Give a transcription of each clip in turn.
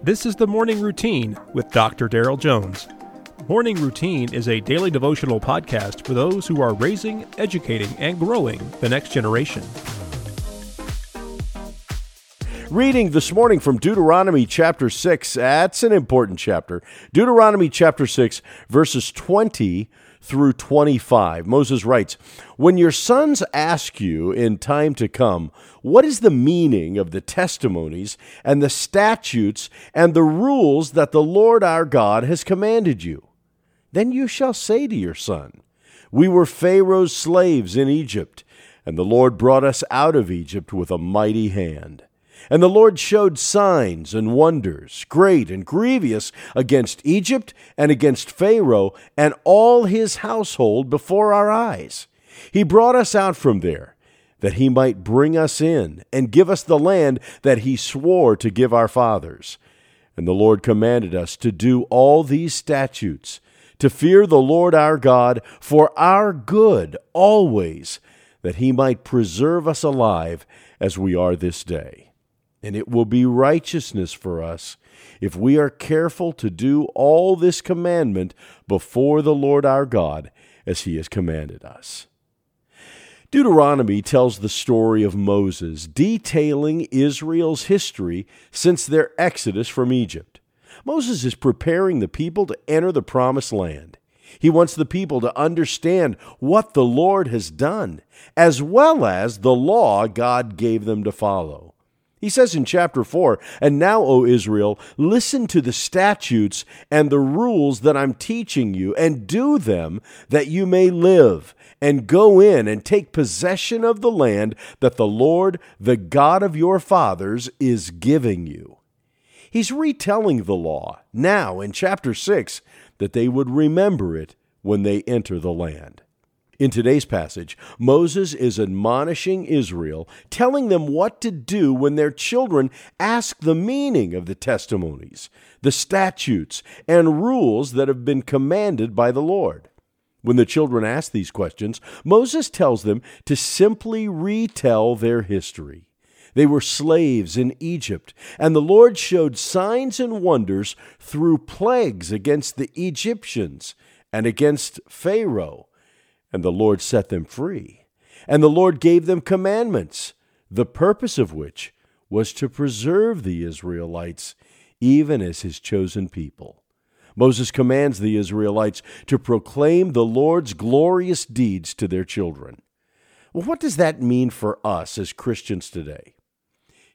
This is the Morning Routine with Dr. Darrell Jones. Morning Routine is a daily devotional podcast for those who are raising, educating, and growing the next generation. Reading this morning from Deuteronomy chapter 6. That's an important chapter. Deuteronomy chapter 6, verses 20 through 25. Moses writes, When your sons ask you in time to come, what is the meaning of the testimonies and the statutes and the rules that the Lord our God has commanded you? Then you shall say to your son, We were Pharaoh's slaves in Egypt, and the Lord brought us out of Egypt with a mighty hand. And the Lord showed signs and wonders, great and grievous, against Egypt and against Pharaoh and all his household before our eyes. He brought us out from there, that he might bring us in and give us the land that he swore to give our fathers. And the Lord commanded us to do all these statutes, to fear the Lord our God for our good always, that he might preserve us alive as we are this day and it will be righteousness for us if we are careful to do all this commandment before the Lord our God as he has commanded us. Deuteronomy tells the story of Moses, detailing Israel's history since their exodus from Egypt. Moses is preparing the people to enter the promised land. He wants the people to understand what the Lord has done, as well as the law God gave them to follow. He says in chapter 4 And now, O Israel, listen to the statutes and the rules that I'm teaching you, and do them that you may live, and go in and take possession of the land that the Lord, the God of your fathers, is giving you. He's retelling the law now in chapter 6 that they would remember it when they enter the land. In today's passage, Moses is admonishing Israel, telling them what to do when their children ask the meaning of the testimonies, the statutes, and rules that have been commanded by the Lord. When the children ask these questions, Moses tells them to simply retell their history. They were slaves in Egypt, and the Lord showed signs and wonders through plagues against the Egyptians and against Pharaoh and the Lord set them free. And the Lord gave them commandments, the purpose of which was to preserve the Israelites, even as his chosen people. Moses commands the Israelites to proclaim the Lord's glorious deeds to their children. Well, what does that mean for us as Christians today?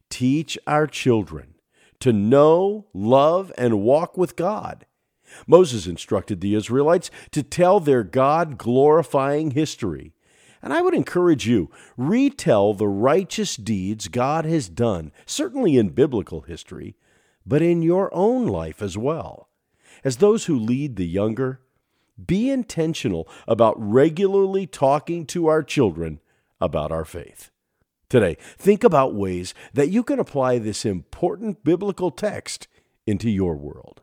Teach our children to know, love, and walk with God Moses instructed the Israelites to tell their God glorifying history. And I would encourage you, retell the righteous deeds God has done, certainly in biblical history, but in your own life as well. As those who lead the younger, be intentional about regularly talking to our children about our faith. Today, think about ways that you can apply this important biblical text into your world.